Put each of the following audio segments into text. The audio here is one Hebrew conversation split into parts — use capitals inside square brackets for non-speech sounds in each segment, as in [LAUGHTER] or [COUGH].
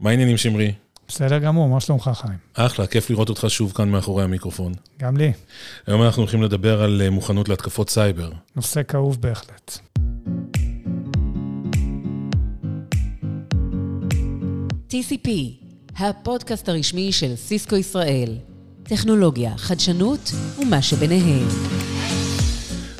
מה העניינים, שמרי? בסדר גמור, מה שלומך, חיים? אחלה, כיף לראות אותך שוב כאן מאחורי המיקרופון. גם לי. היום אנחנו הולכים לדבר על אה, מוכנות להתקפות סייבר. נושא כאוב בהחלט. TCP, הפודקאסט הרשמי של סיסקו ישראל. טכנולוגיה, חדשנות ומה שביניהם.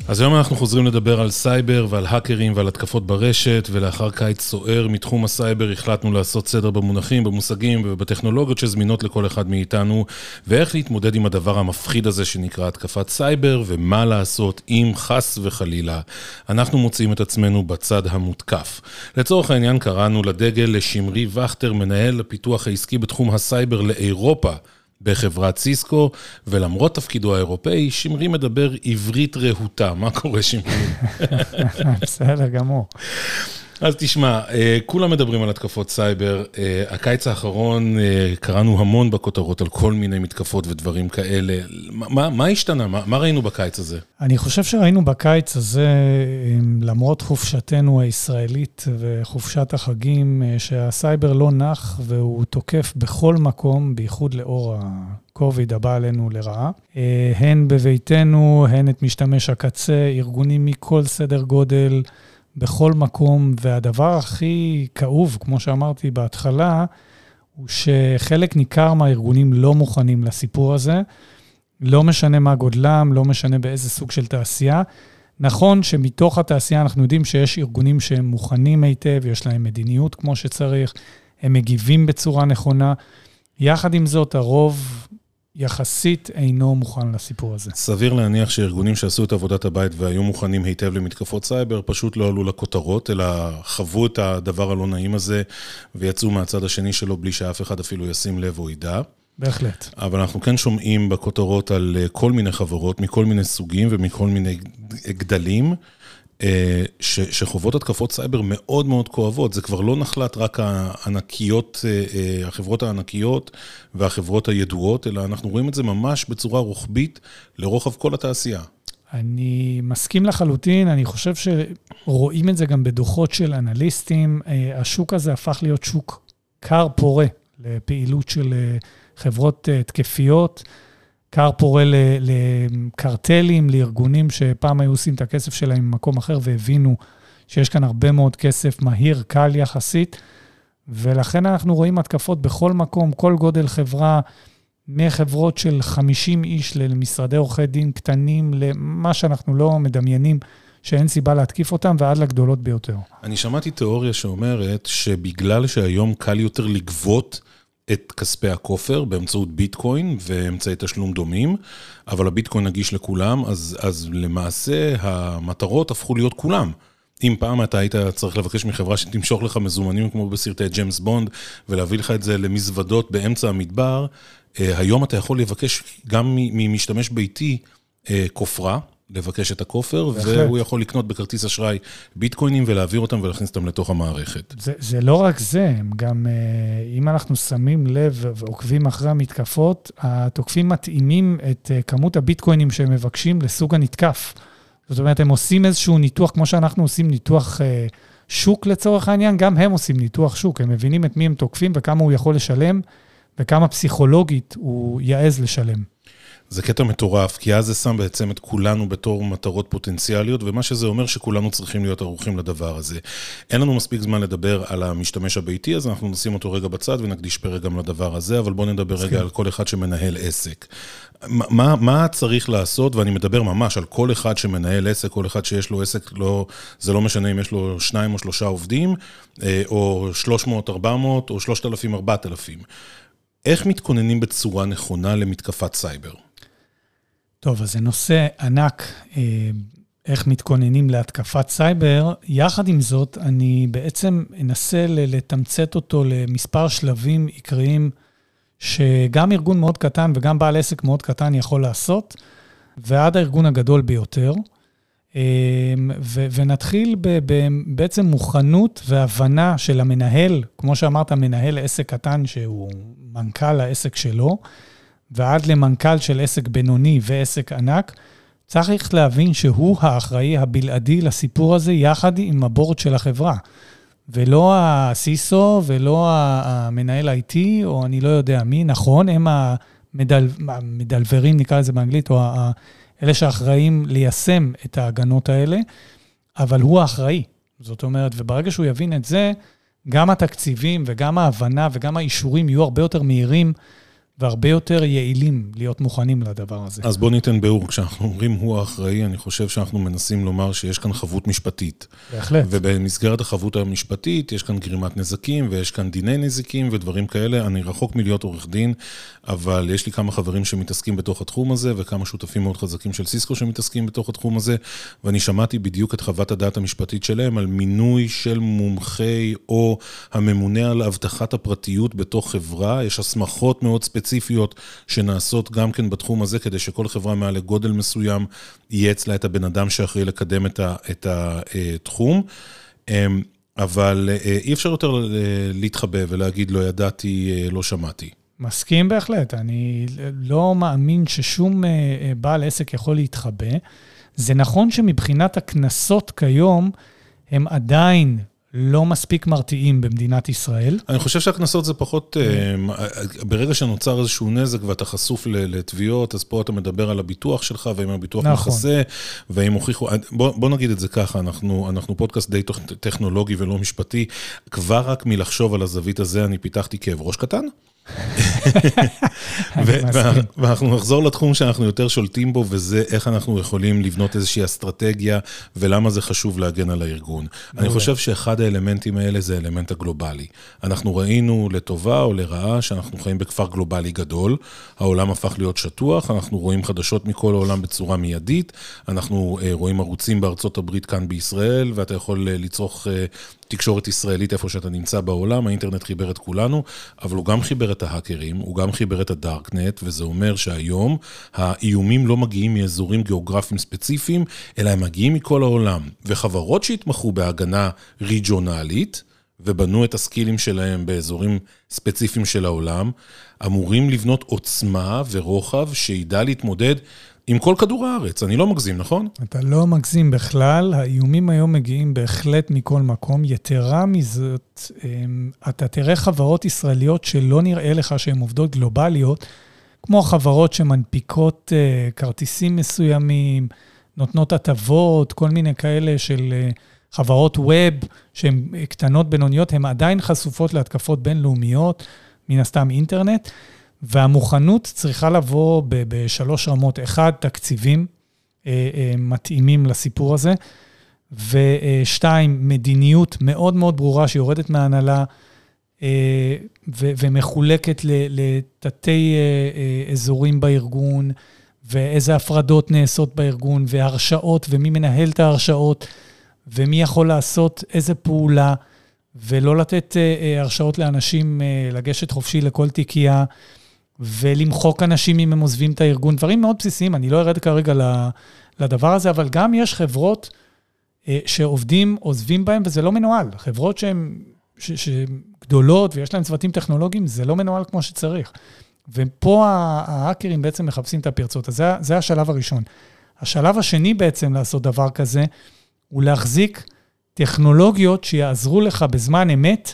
אז היום אנחנו חוזרים לדבר על סייבר ועל האקרים ועל התקפות ברשת, ולאחר קיץ סוער מתחום הסייבר החלטנו לעשות סדר במונחים, במושגים ובטכנולוגיות שזמינות לכל אחד מאיתנו, ואיך להתמודד עם הדבר המפחיד הזה שנקרא התקפת סייבר, ומה לעשות אם חס וחלילה אנחנו מוצאים את עצמנו בצד המותקף. לצורך העניין קראנו לדגל לשמרי וכטר, מנהל הפיתוח העסקי בתחום הסייבר לאירופה. בחברת סיסקו, ולמרות תפקידו האירופאי, שמרי מדבר עברית רהוטה. מה קורה, שמרי? [LAUGHS] בסדר גמור. אז תשמע, אה, כולם מדברים על התקפות סייבר. אה, הקיץ האחרון אה, קראנו המון בכותרות על כל מיני מתקפות ודברים כאלה. מה, מה השתנה? מה, מה ראינו בקיץ הזה? אני חושב שראינו בקיץ הזה, למרות חופשתנו הישראלית וחופשת החגים, שהסייבר לא נח והוא תוקף בכל מקום, בייחוד לאור ה-COVID הבא עלינו לרעה. הן בביתנו, הן את משתמש הקצה, ארגונים מכל סדר גודל. בכל מקום, והדבר הכי כאוב, כמו שאמרתי בהתחלה, הוא שחלק ניכר מהארגונים לא מוכנים לסיפור הזה. לא משנה מה גודלם, לא משנה באיזה סוג של תעשייה. נכון שמתוך התעשייה אנחנו יודעים שיש ארגונים שהם מוכנים היטב, יש להם מדיניות כמו שצריך, הם מגיבים בצורה נכונה. יחד עם זאת, הרוב יחסית אינו מוכן לסיפור הזה. סביר להניח שארגונים שעשו את עבודת הבית והיו מוכנים היטב למתקפות סייבר, פשוט לא עלו לכותרות, אלא חוו את הדבר הלא נעים הזה ויצאו מהצד השני שלו בלי שאף אחד אפילו ישים לב או ידע. בהחלט. אבל אנחנו כן שומעים בכותרות על אה, כל מיני חברות, מכל מיני סוגים ומכל מיני גדלים, ש, שחוות התקפות סייבר מאוד מאוד כואבות. זה כבר לא נחלת רק הענקיות, אה, אה, החברות הענקיות והחברות הידועות, אלא אנחנו רואים את זה ממש בצורה רוחבית לרוחב כל התעשייה. אני מסכים לחלוטין, אני חושב שרואים את זה גם בדוחות של אנליסטים. השוק הזה הפך להיות שוק קר פורה לפעילות של חברות תקפיות. כר פורה לקרטלים, לארגונים שפעם היו עושים את הכסף שלהם ממקום אחר והבינו שיש כאן הרבה מאוד כסף מהיר, קל יחסית, ולכן אנחנו רואים התקפות בכל מקום, כל גודל חברה, מחברות של 50 איש למשרדי עורכי דין קטנים, למה שאנחנו לא מדמיינים. שאין סיבה להתקיף אותם, ועד לגדולות ביותר. אני שמעתי תיאוריה שאומרת שבגלל שהיום קל יותר לגבות את כספי הכופר באמצעות ביטקוין ואמצעי תשלום דומים, אבל הביטקוין נגיש לכולם, אז, אז למעשה המטרות הפכו להיות כולם. אם פעם אתה היית צריך לבקש מחברה שתמשוך לך מזומנים כמו בסרטי ג'יימס בונד ולהביא לך את זה למזוודות באמצע המדבר, אה, היום אתה יכול לבקש גם ממשתמש ביתי אה, כופרה. לבקש את הכופר, והוא יכול לקנות בכרטיס אשראי ביטקוינים ולהעביר אותם ולהכניס אותם לתוך המערכת. זה, זה לא רק זה, הם גם, אה, אם אנחנו שמים לב ועוקבים אחרי המתקפות, התוקפים מתאימים את אה, כמות הביטקוינים שהם מבקשים לסוג הנתקף. זאת אומרת, הם עושים איזשהו ניתוח, כמו שאנחנו עושים ניתוח אה, שוק לצורך העניין, גם הם עושים ניתוח שוק, הם מבינים את מי הם תוקפים וכמה הוא יכול לשלם, וכמה פסיכולוגית הוא יעז לשלם. זה קטע מטורף, כי אז זה שם בעצם את כולנו בתור מטרות פוטנציאליות, ומה שזה אומר שכולנו צריכים להיות ערוכים לדבר הזה. אין לנו מספיק זמן לדבר על המשתמש הביתי, אז אנחנו נשים אותו רגע בצד ונקדיש פרק גם לדבר הזה, אבל בואו נדבר רגע על כל אחד שמנהל עסק. מה, מה צריך לעשות, ואני מדבר ממש על כל אחד שמנהל עסק, כל אחד שיש לו עסק, לא, זה לא משנה אם יש לו שניים או שלושה עובדים, אה, או 300, 400, או 3,000, 4,000. איך מתכוננים בצורה נכונה למתקפת סייבר? טוב, אז זה נושא ענק, אה, איך מתכוננים להתקפת סייבר. יחד עם זאת, אני בעצם אנסה לתמצת אותו למספר שלבים עיקריים, שגם ארגון מאוד קטן וגם בעל עסק מאוד קטן יכול לעשות, ועד הארגון הגדול ביותר. אה, ו- ונתחיל בעצם מוכנות והבנה של המנהל, כמו שאמרת, מנהל עסק קטן שהוא מנכ"ל העסק שלו, ועד למנכ"ל של עסק בינוני ועסק ענק, צריך להבין שהוא האחראי הבלעדי לסיפור הזה, יחד עם הבורד של החברה. ולא ה-CISO ולא המנהל IT, או אני לא יודע מי, נכון, הם המדל, המדלברים, נקרא לזה באנגלית, או אלה שאחראים ליישם את ההגנות האלה, אבל הוא האחראי. זאת אומרת, וברגע שהוא יבין את זה, גם התקציבים וגם ההבנה וגם האישורים יהיו הרבה יותר מהירים והרבה יותר יעילים להיות מוכנים לדבר הזה. אז בוא ניתן ביאור. כשאנחנו אומרים הוא האחראי, אני חושב שאנחנו מנסים לומר שיש כאן חבות משפטית. בהחלט. ובמסגרת החבות המשפטית יש כאן גרימת נזקים ויש כאן דיני נזיקים ודברים כאלה. אני רחוק מלהיות עורך דין, אבל יש לי כמה חברים שמתעסקים בתוך התחום הזה וכמה שותפים מאוד חזקים של סיסקו שמתעסקים בתוך התחום הזה, ואני שמעתי בדיוק את חוות הדעת המשפטית שלהם על מינוי של מומחי או הממונה על אבטחת הפרטיות בתוך חברה. יש הסמכות מאוד ספציפיות. ספציפיות שנעשות גם כן בתחום הזה, כדי שכל חברה מעל לגודל מסוים, יהיה אצלה את הבן אדם שאחראי לקדם את התחום. אמ, אבל אה, אי אפשר יותר להתחבא ולהגיד לא ידעתי, אה, לא שמעתי. מסכים בהחלט. אני לא מאמין ששום אה, בעל עסק יכול להתחבא. זה נכון שמבחינת הקנסות כיום, הם עדיין לא מספיק מרתיעים במדינת ישראל. אני חושב שהקנסות זה פחות, אה, ברגע שנוצר איזשהו נזק ואתה חשוף לתביעות, אז פה אתה מדבר על הביטוח שלך, ואם הביטוח נכון. מכסה, ואם הוכיחו, בוא, בוא נגיד את זה ככה, אנחנו, אנחנו פודקאסט די טכנולוגי ולא משפטי, כבר רק מלחשוב על הזווית הזה, אני פיתחתי כאב ראש קטן. [LAUGHS] ואנחנו נחזור לתחום שאנחנו יותר שולטים בו, וזה איך אנחנו יכולים לבנות איזושהי אסטרטגיה, ולמה זה חשוב להגן על הארגון. אני חושב שאחד האלמנטים האלה זה האלמנט הגלובלי. אנחנו ראינו לטובה או לרעה שאנחנו חיים בכפר גלובלי גדול, העולם הפך להיות שטוח, אנחנו רואים חדשות מכל העולם בצורה מיידית, אנחנו אה, רואים ערוצים בארצות הברית כאן בישראל, ואתה יכול אה, לצרוך אה, תקשורת ישראלית איפה שאתה נמצא בעולם, האינטרנט חיבר את כולנו, אבל הוא גם חיבר את ההאקרים, הוא גם חיבר את הדארקנט, וזה אומר שהיום האיומים לא מגיעים מאזורים גיאוגרפיים ספציפיים, אלא הם מגיעים מכל העולם. וחברות שהתמחו בהגנה ריג'ונלית, ובנו את הסקילים שלהם באזורים ספציפיים של העולם, אמורים לבנות עוצמה ורוחב שידע להתמודד עם כל כדור הארץ, אני לא מגזים, נכון? אתה לא מגזים בכלל, האיומים היום מגיעים בהחלט מכל מקום. יתרה מזאת, אמ, אתה תראה חברות ישראליות שלא נראה לך שהן עובדות גלובליות, כמו חברות שמנפיקות אה, כרטיסים מסוימים, נותנות הטבות, כל מיני כאלה של אה, חברות ווב שהן קטנות, בינוניות, הן עדיין חשופות להתקפות בינלאומיות, מן הסתם אינטרנט. והמוכנות צריכה לבוא בשלוש רמות. אחד, תקציבים אה, אה, מתאימים לסיפור הזה, ושתיים, מדיניות מאוד מאוד ברורה שיורדת מההנהלה אה, ומחולקת לתתי אזורים בארגון, ואיזה הפרדות נעשות בארגון, והרשאות, ומי מנהל את ההרשאות, ומי יכול לעשות איזה פעולה, ולא לתת הרשאות לאנשים לגשת חופשי לכל תיקייה. ולמחוק אנשים אם הם עוזבים את הארגון, דברים מאוד בסיסיים, אני לא ארד כרגע לדבר הזה, אבל גם יש חברות אה, שעובדים, עוזבים בהם, וזה לא מנוהל. חברות שהן גדולות ויש להן צוותים טכנולוגיים, זה לא מנוהל כמו שצריך. ופה ההאקרים בעצם מחפשים את הפרצות. אז זה, זה השלב הראשון. השלב השני בעצם לעשות דבר כזה, הוא להחזיק טכנולוגיות שיעזרו לך בזמן אמת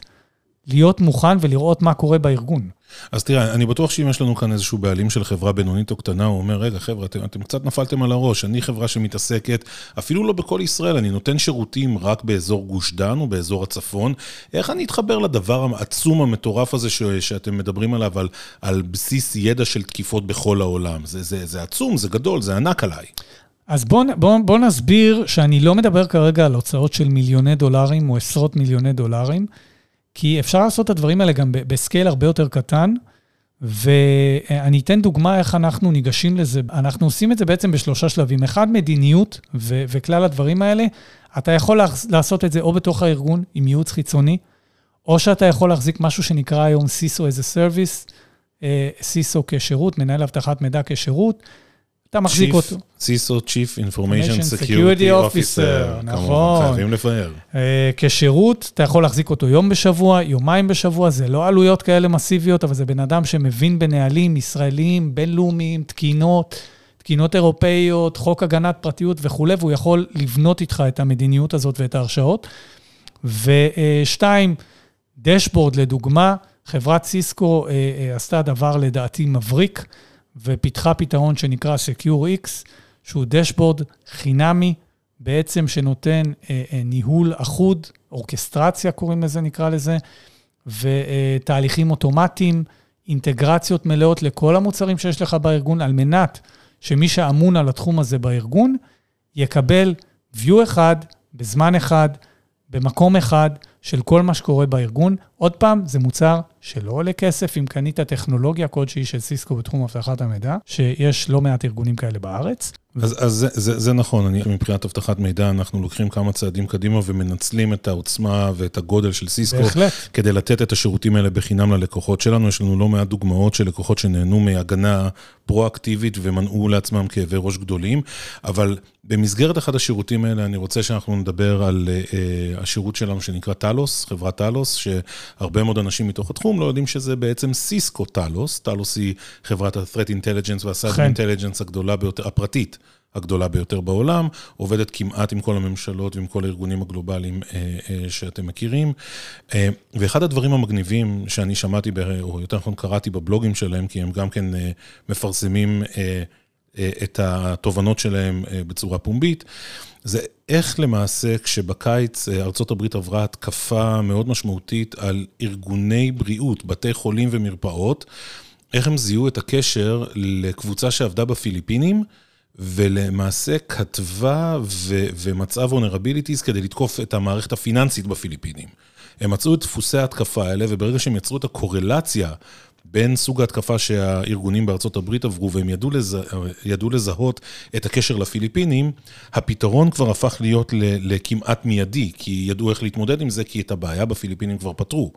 להיות מוכן ולראות מה קורה בארגון. אז תראה, אני בטוח שאם יש לנו כאן איזשהו בעלים של חברה בינונית או קטנה, הוא אומר, רגע, חבר'ה, אתם, אתם קצת נפלתם על הראש, אני חברה שמתעסקת, אפילו לא בכל ישראל, אני נותן שירותים רק באזור גוש דן או באזור הצפון. איך אני אתחבר לדבר העצום המטורף הזה ש, שאתם מדברים עליו, על, על בסיס ידע של תקיפות בכל העולם? זה, זה, זה עצום, זה גדול, זה ענק עליי. אז בואו בוא, בוא נסביר שאני לא מדבר כרגע על הוצאות של מיליוני דולרים או עשרות מיליוני דולרים. כי אפשר לעשות את הדברים האלה גם בסקייל הרבה יותר קטן, ואני אתן דוגמה איך אנחנו ניגשים לזה. אנחנו עושים את זה בעצם בשלושה שלבים. אחד, מדיניות ו- וכלל הדברים האלה. אתה יכול לעשות את זה או בתוך הארגון עם ייעוץ חיצוני, או שאתה יכול להחזיק משהו שנקרא היום CISO as a Service, אה, CISO כשירות, מנהל אבטחת מידע כשירות. אתה מחזיק אותו. CISO, Chief Information Security Officer, נכון. חייבים לפאר. אה, כשירות, אתה יכול להחזיק אותו יום בשבוע, יומיים בשבוע, זה לא עלויות כאלה מסיביות, אבל זה בן אדם שמבין בנהלים ישראליים, בינלאומיים, תקינות, תקינות אירופאיות, חוק הגנת פרטיות וכולי, והוא יכול לבנות איתך את המדיניות הזאת ואת ההרשאות. ושתיים, דשבורד לדוגמה, חברת סיסקו עשתה דבר לדעתי מבריק, ופיתחה פתרון שנקרא Secure X, שהוא דשבורד חינמי, בעצם שנותן ניהול אחוד, אורקסטרציה קוראים לזה, נקרא לזה, ותהליכים אוטומטיים, אינטגרציות מלאות לכל המוצרים שיש לך בארגון, על מנת שמי שאמון על התחום הזה בארגון, יקבל view אחד, בזמן אחד, במקום אחד, של כל מה שקורה בארגון. עוד פעם, זה מוצר שלא עולה כסף אם קנית טכנולוגיה כלשהי של סיסקו בתחום אבטחת המידע, שיש לא מעט ארגונים כאלה בארץ. אז, אז זה, זה, זה נכון, אני, מבחינת אבטחת מידע, אנחנו לוקחים כמה צעדים קדימה ומנצלים את העוצמה ואת הגודל של סיסקו. בהחלט. כדי לתת את השירותים האלה בחינם ללקוחות שלנו. יש לנו לא מעט דוגמאות של לקוחות שנהנו מהגנה פרואקטיבית ומנעו לעצמם כאבי ראש גדולים, אבל במסגרת אחד השירותים האלה, אני רוצה שאנחנו נדבר על uh, השירות שלנו שנקרא טלוס, חברת טלוס, שהרבה מאוד אנשים מתוך התחום לא יודעים שזה בעצם סיסקו טלוס. טלוס היא חברת ה-Threat Intelligence וה-Cyber Intelligence הגדולה ביותר, הפרטית. הגדולה ביותר בעולם, עובדת כמעט עם כל הממשלות ועם כל הארגונים הגלובליים אה, אה, שאתם מכירים. אה, ואחד הדברים המגניבים שאני שמעתי, או יותר נכון קראתי בבלוגים שלהם, כי הם גם כן מפרסמים את התובנות שלהם בצורה פומבית, זה איך למעשה כשבקיץ ארה"ב עברה התקפה מאוד משמעותית על ארגוני בריאות, בתי חולים ומרפאות, איך הם זיהו את הקשר לקבוצה שעבדה בפיליפינים, ולמעשה כתבה ו- ומצאה vulnerabilities כדי לתקוף את המערכת הפיננסית בפיליפינים. הם מצאו את דפוסי ההתקפה האלה, וברגע שהם יצרו את הקורלציה בין סוג ההתקפה שהארגונים בארצות הברית עברו, והם ידעו, לזה, ידעו לזהות את הקשר לפיליפינים, הפתרון כבר הפך להיות לכמעט מיידי, כי ידעו איך להתמודד עם זה, כי את הבעיה בפיליפינים כבר פתרו.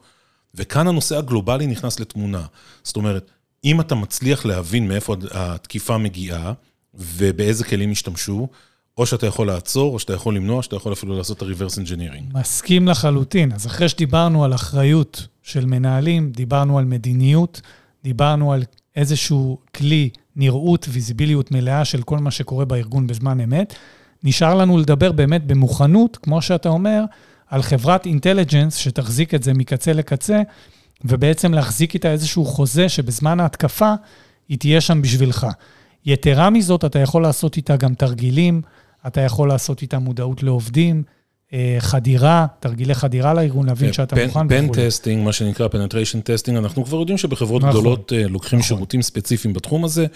וכאן הנושא הגלובלי נכנס לתמונה. זאת אומרת, אם אתה מצליח להבין מאיפה התקיפה מגיעה, ובאיזה כלים השתמשו, או שאתה יכול לעצור, או שאתה יכול למנוע, שאתה יכול אפילו לעשות את ה-reverse engineering. מסכים לחלוטין. אז אחרי שדיברנו על אחריות של מנהלים, דיברנו על מדיניות, דיברנו על איזשהו כלי נראות, ויזיביליות מלאה של כל מה שקורה בארגון בזמן אמת, נשאר לנו לדבר באמת במוכנות, כמו שאתה אומר, על חברת אינטליג'נס שתחזיק את זה מקצה לקצה, ובעצם להחזיק איתה איזשהו חוזה שבזמן ההתקפה היא תהיה שם בשבילך. יתרה מזאת, אתה יכול לעשות איתה גם תרגילים, אתה יכול לעשות איתה מודעות לעובדים, אה, חדירה, תרגילי חדירה לארגון, להבין שאתה מוכן וכו'. פן testing, מה שנקרא penetration testing, אנחנו כבר יודעים שבחברות נכון, גדולות אה, לוקחים נכון. שירותים ספציפיים בתחום הזה.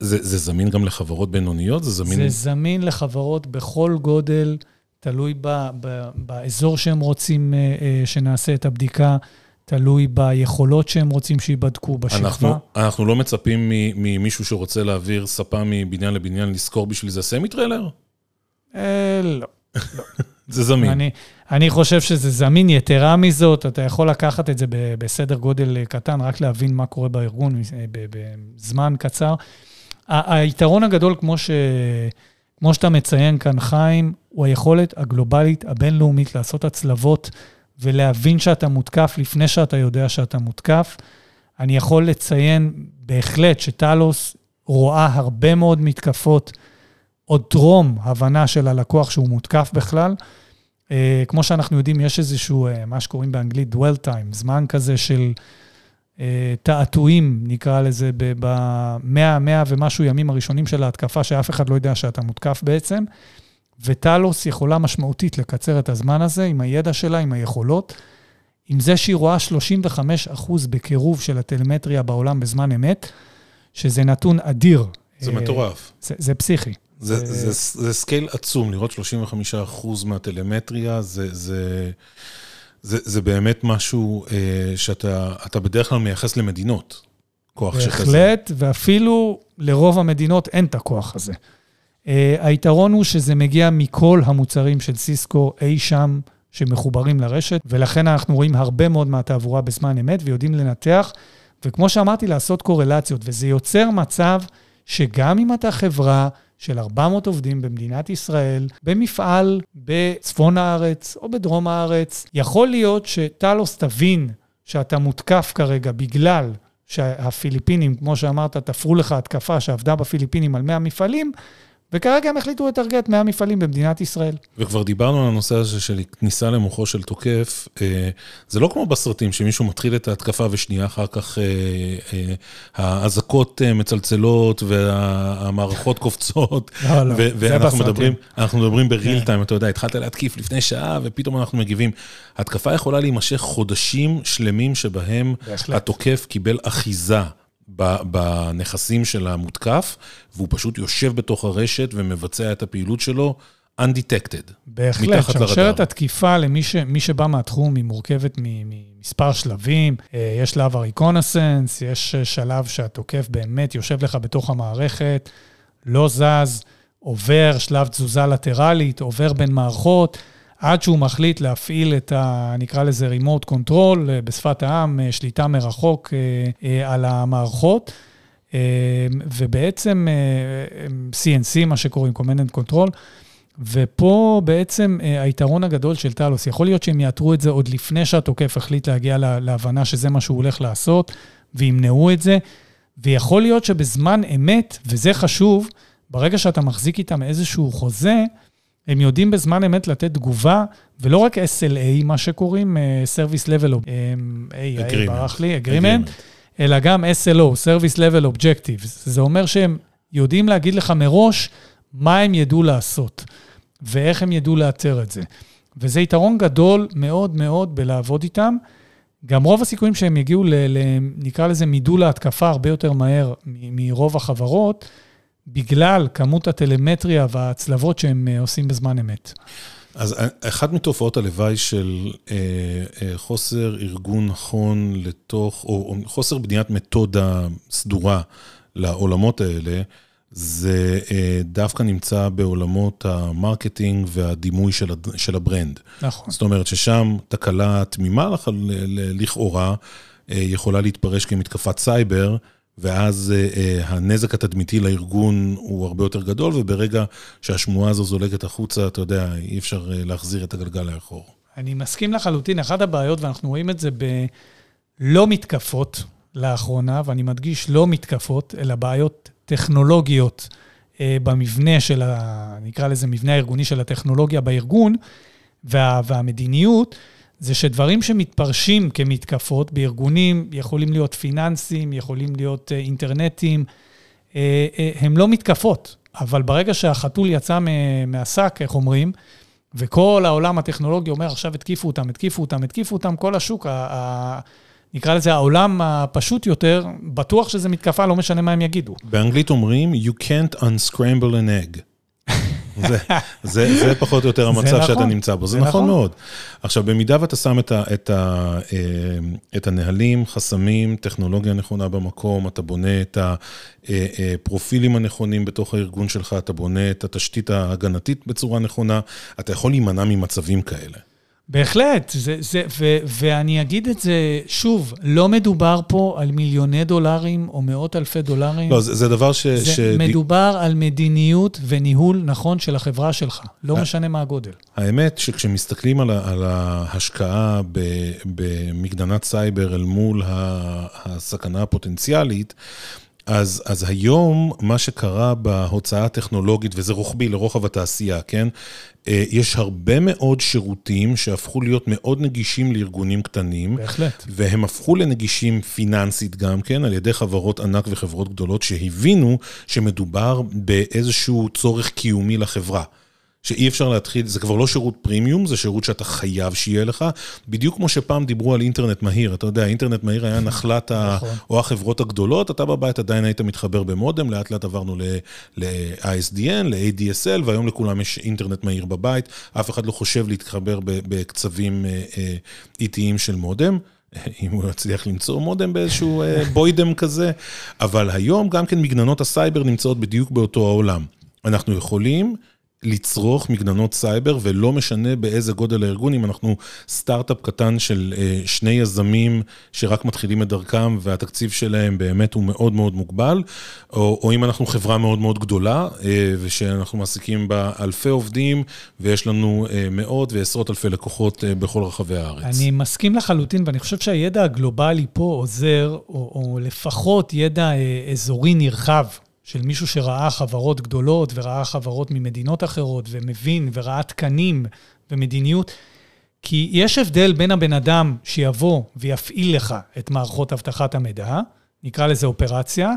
זה, זה זמין גם לחברות בינוניות? זה זמין... זה זמין לחברות בכל גודל, תלוי ב, ב, באזור שהם רוצים אה, שנעשה את הבדיקה. תלוי ביכולות שהם רוצים שייבדקו בשכבה. אנחנו, אנחנו לא מצפים ממישהו שרוצה להעביר ספה מבניין לבניין לזכור בשביל זה semi-trailer? אה, לא. לא. [LAUGHS] זה זמין. אני, אני חושב שזה זמין. יתרה מזאת, אתה יכול לקחת את זה בסדר גודל קטן, רק להבין מה קורה בארגון אה, בזמן קצר. היתרון הגדול, כמו, ש, כמו שאתה מציין כאן, חיים, הוא היכולת הגלובלית הבינלאומית לעשות הצלבות. ולהבין שאתה מותקף לפני שאתה יודע שאתה מותקף. אני יכול לציין בהחלט שטלוס רואה הרבה מאוד מתקפות עוד טרום הבנה של הלקוח שהוא מותקף בכלל. Uh, כמו שאנחנו יודעים, יש איזשהו, uh, מה שקוראים באנגלית dwell time, זמן כזה של uh, תעתועים, נקרא לזה, במאה, מאה ומשהו ימים הראשונים של ההתקפה, שאף אחד לא יודע שאתה מותקף בעצם. וטלוס יכולה משמעותית לקצר את הזמן הזה עם הידע שלה, עם היכולות. עם זה שהיא רואה 35% בקירוב של הטלמטריה בעולם בזמן אמת, שזה נתון אדיר. זה מטורף. זה, זה פסיכי. זה, זה, זה, זה scale עצום, לראות 35% מהטלמטריה, זה, זה, זה, זה באמת משהו אה, שאתה בדרך כלל מייחס למדינות, כוח שכזה. בהחלט, ואפילו לרוב המדינות אין את הכוח הזה. אה, היתרון הוא שזה מגיע מכל המוצרים של סיסקו אי שם שמחוברים לרשת, ולכן אנחנו רואים הרבה מאוד מהתעבורה בזמן אמת ויודעים לנתח, וכמו שאמרתי, לעשות קורלציות, וזה יוצר מצב שגם אם אתה חברה של 400 עובדים במדינת ישראל, במפעל בצפון הארץ או בדרום הארץ, יכול להיות שטלוס תבין שאתה מותקף כרגע בגלל שהפיליפינים, כמו שאמרת, תפרו לך התקפה שעבדה בפיליפינים על 100 מפעלים, וכרגע הם החליטו לטרגט 100 מפעלים במדינת ישראל. וכבר דיברנו על הנושא הזה של כניסה למוחו של תוקף. אה, זה לא כמו בסרטים, שמישהו מתחיל את ההתקפה ושנייה אחר כך אה, אה, האזעקות מצלצלות והמערכות קופצות. [LAUGHS] לא, לא, זה ואנחנו מדברים, אנחנו מדברים בריל טיים, כן. אתה יודע, התחלת להתקיף לפני שעה ופתאום אנחנו מגיבים. התקפה יכולה להימשך חודשים שלמים שבהם התוקף קיבל אחיזה. בנכסים של המותקף, והוא פשוט יושב בתוך הרשת ומבצע את הפעילות שלו undetected, בהחלט, שרשרת התקיפה למי ש, שבא מהתחום היא מורכבת ממספר שלבים. אה, יש שלב הריקונסנס, יש שלב שהתוקף באמת יושב לך בתוך המערכת, לא זז, עובר שלב תזוזה לטרלית, עובר בין מערכות. עד שהוא מחליט להפעיל את ה... נקרא לזה remote control, אה, בשפת העם, אה, שליטה מרחוק אה, על המערכות. ובעצם CNC, מה שקוראים Command and Control, ופה בעצם היתרון הגדול של טלוס, יכול להיות שהם יאתרו את זה עוד לפני שהתוקף החליט להגיע להבנה שזה מה שהוא הולך לעשות, וימנעו את זה, ויכול להיות שבזמן אמת, וזה חשוב, ברגע שאתה מחזיק איתם איזשהו חוזה, הם יודעים בזמן אמת לתת תגובה, ולא רק SLA, מה שקוראים, uh, Service Level, of, um, A, A, ברח לי, Agreement, אלא גם SLO, Service Level Objectives. זה אומר שהם יודעים להגיד לך מראש מה הם ידעו לעשות, ואיך הם ידעו לאתר את זה. וזה יתרון גדול מאוד מאוד בלעבוד איתם. גם רוב הסיכויים שהם יגיעו, ל, ל, נקרא לזה מידול ההתקפה הרבה יותר מהר מרוב החברות, בגלל כמות הטלמטריה וההצלבות שהם אה, עושים בזמן אמת. אז אה, אחת מתופעות הלוואי של אה, אה, חוסר ארגון נכון לתוך, או, או חוסר בניית מתודה סדורה לעולמות האלה, זה אה, דווקא נמצא בעולמות ה marketing והדימוי של, של ה brand. נכון. זאת אומרת ששם תקלה תמימה לכאורה אה, יכולה להתפרש כמתקפת סייבר. ואז אה, אה, הנזק התדמיתי לארגון הוא הרבה יותר גדול, וברגע שהשמועה הזו זולגת החוצה, אתה יודע, אי אפשר אה, להחזיר את הגלגל לאחור. אני מסכים לחלוטין. אחת הבעיות, ואנחנו רואים את זה בלא מתקפות לאחרונה, ואני מדגיש לא מתקפות, אלא בעיות טכנולוגיות במבנה של, ה, נקרא לזה מבנה הארגוני של הטכנולוגיה בארגון, וה, והמדיניות, זה שדברים שמתפרשים כמתקפות בארגונים, יכולים להיות פיננסים, יכולים להיות אה, אינטרנטים, אה, אה, הם לא מתקפות. אבל ברגע שהחתול יצא מהשק, איך אומרים, וכל העולם הטכנולוגי אומר, עכשיו התקיפו אותם, התקיפו אותם, התקיפו אותם, כל השוק, ה, נקרא לזה העולם הפשוט יותר, בטוח שזה מתקפה, לא משנה מה הם יגידו. באנגלית אומרים, you can't unscramble an egg. [LAUGHS] זה, זה, זה פחות או יותר המצב נכון, שאתה נמצא בו, זה, זה נכון, נכון מאוד. עכשיו, במידה ואתה שם את, ה, את, ה, אה, את הנהלים, חסמים, טכנולוגיה נכונה במקום, אתה בונה את הפרופילים אה, אה, הנכונים בתוך הארגון שלך, אתה בונה את התשתית ההגנתית בצורה נכונה, אתה יכול להימנע ממצבים כאלה. בהחלט, זה, זה, ו, ואני אגיד את זה שוב, לא מדובר פה על מיליוני דולרים או מאות אלפי דולרים. לא, זה, זה דבר ש... זה ש... מדובר על מדיניות וניהול נכון של החברה שלך, לא משנה מה הגודל. האמת שכשמסתכלים על, על ההשקעה במגננת סייבר אל מול הסכנה הפוטנציאלית, אז, אז היום, מה שקרה בהוצאה הטכנולוגית, וזה רוחבי לרוחב התעשייה, כן? אה, יש הרבה מאוד שירותים שהפכו להיות מאוד נגישים לארגונים קטנים. בהחלט. והם הפכו לנגישים פיננסית גם כן, על ידי חברות ענק וחברות גדולות שהבינו שמדובר באיזשהו צורך קיומי לחברה. שאי אפשר להתחיל, זה כבר לא שירות פרימיום, זה שירות שאתה חייב שיהיה לך. בדיוק כמו שפעם דיברו על אינטרנט מהיר, אתה יודע, אינטרנט מהיר היה נחלת ה... נכון. או החברות הגדולות, אתה בבית עדיין היית מתחבר במודם, לאט לאט עברנו ל-ISDN, ל-ADSL, והיום לכולם יש אינטרנט מהיר בבית, אף אחד לא חושב להתחבר בקצבים אה, אה, איטיים של מודם. [LAUGHS] אם הוא יצליח למצוא מודם באיזשהו אה, [LAUGHS] בוידם כזה, אבל היום גם כן מגננות הסייבר נמצאות בדיוק באותו העולם. אנחנו יכולים לצרוך מגננות סייבר, ולא משנה באיזה גודל הארגון, אם אנחנו סטארט-אפ קטן של אה, שני יזמים שרק מתחילים את דרכם, והתקציב שלהם באמת הוא מאוד מאוד מוגבל, או, או אם אנחנו חברה מאוד מאוד גדולה, אה, ושאנחנו מעסיקים בה אלפי עובדים, ויש לנו אה, מאות ועשרות אלפי לקוחות בכל רחבי הארץ. אני מסכים לחלוטין, ואני חושב שהידע הגלובלי פה עוזר, או, או לפחות ידע אזורי נרחב. של מישהו שראה חברות גדולות וראה חברות ממדינות אחרות ומבין וראה תקנים ומדיניות. כי יש הבדל בין הבן אדם שיבוא ויפעיל לך את מערכות אבטחת המידע, נקרא לזה אופרציה,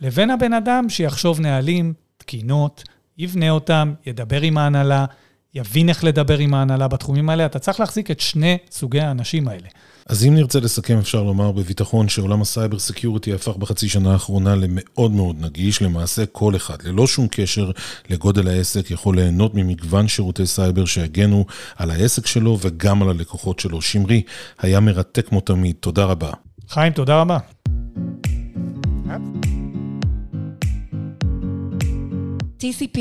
לבין הבן אדם שיחשוב נהלים, תקינות, יבנה אותם, ידבר עם ההנהלה, יבין איך לדבר עם ההנהלה בתחומים האלה. אתה צריך להחזיק את שני סוגי האנשים האלה. אז אם נרצה לסכם, אפשר לומר בביטחון שעולם הסייבר security הפך בחצי שנה האחרונה למאוד מאוד נגיש. למעשה כל אחד, ללא שום קשר לגודל העסק, יכול ליהנות ממגוון שירותי סייבר שיגנו על העסק שלו וגם על הלקוחות שלו. שמרי, היה מרתק כמו תמיד, תודה רבה. חיים, תודה רבה. TCP,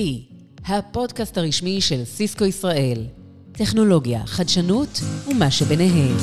הפודקאסט הרשמי של סיסקו ישראל. טכנולוגיה, חדשנות ומה שביניהם.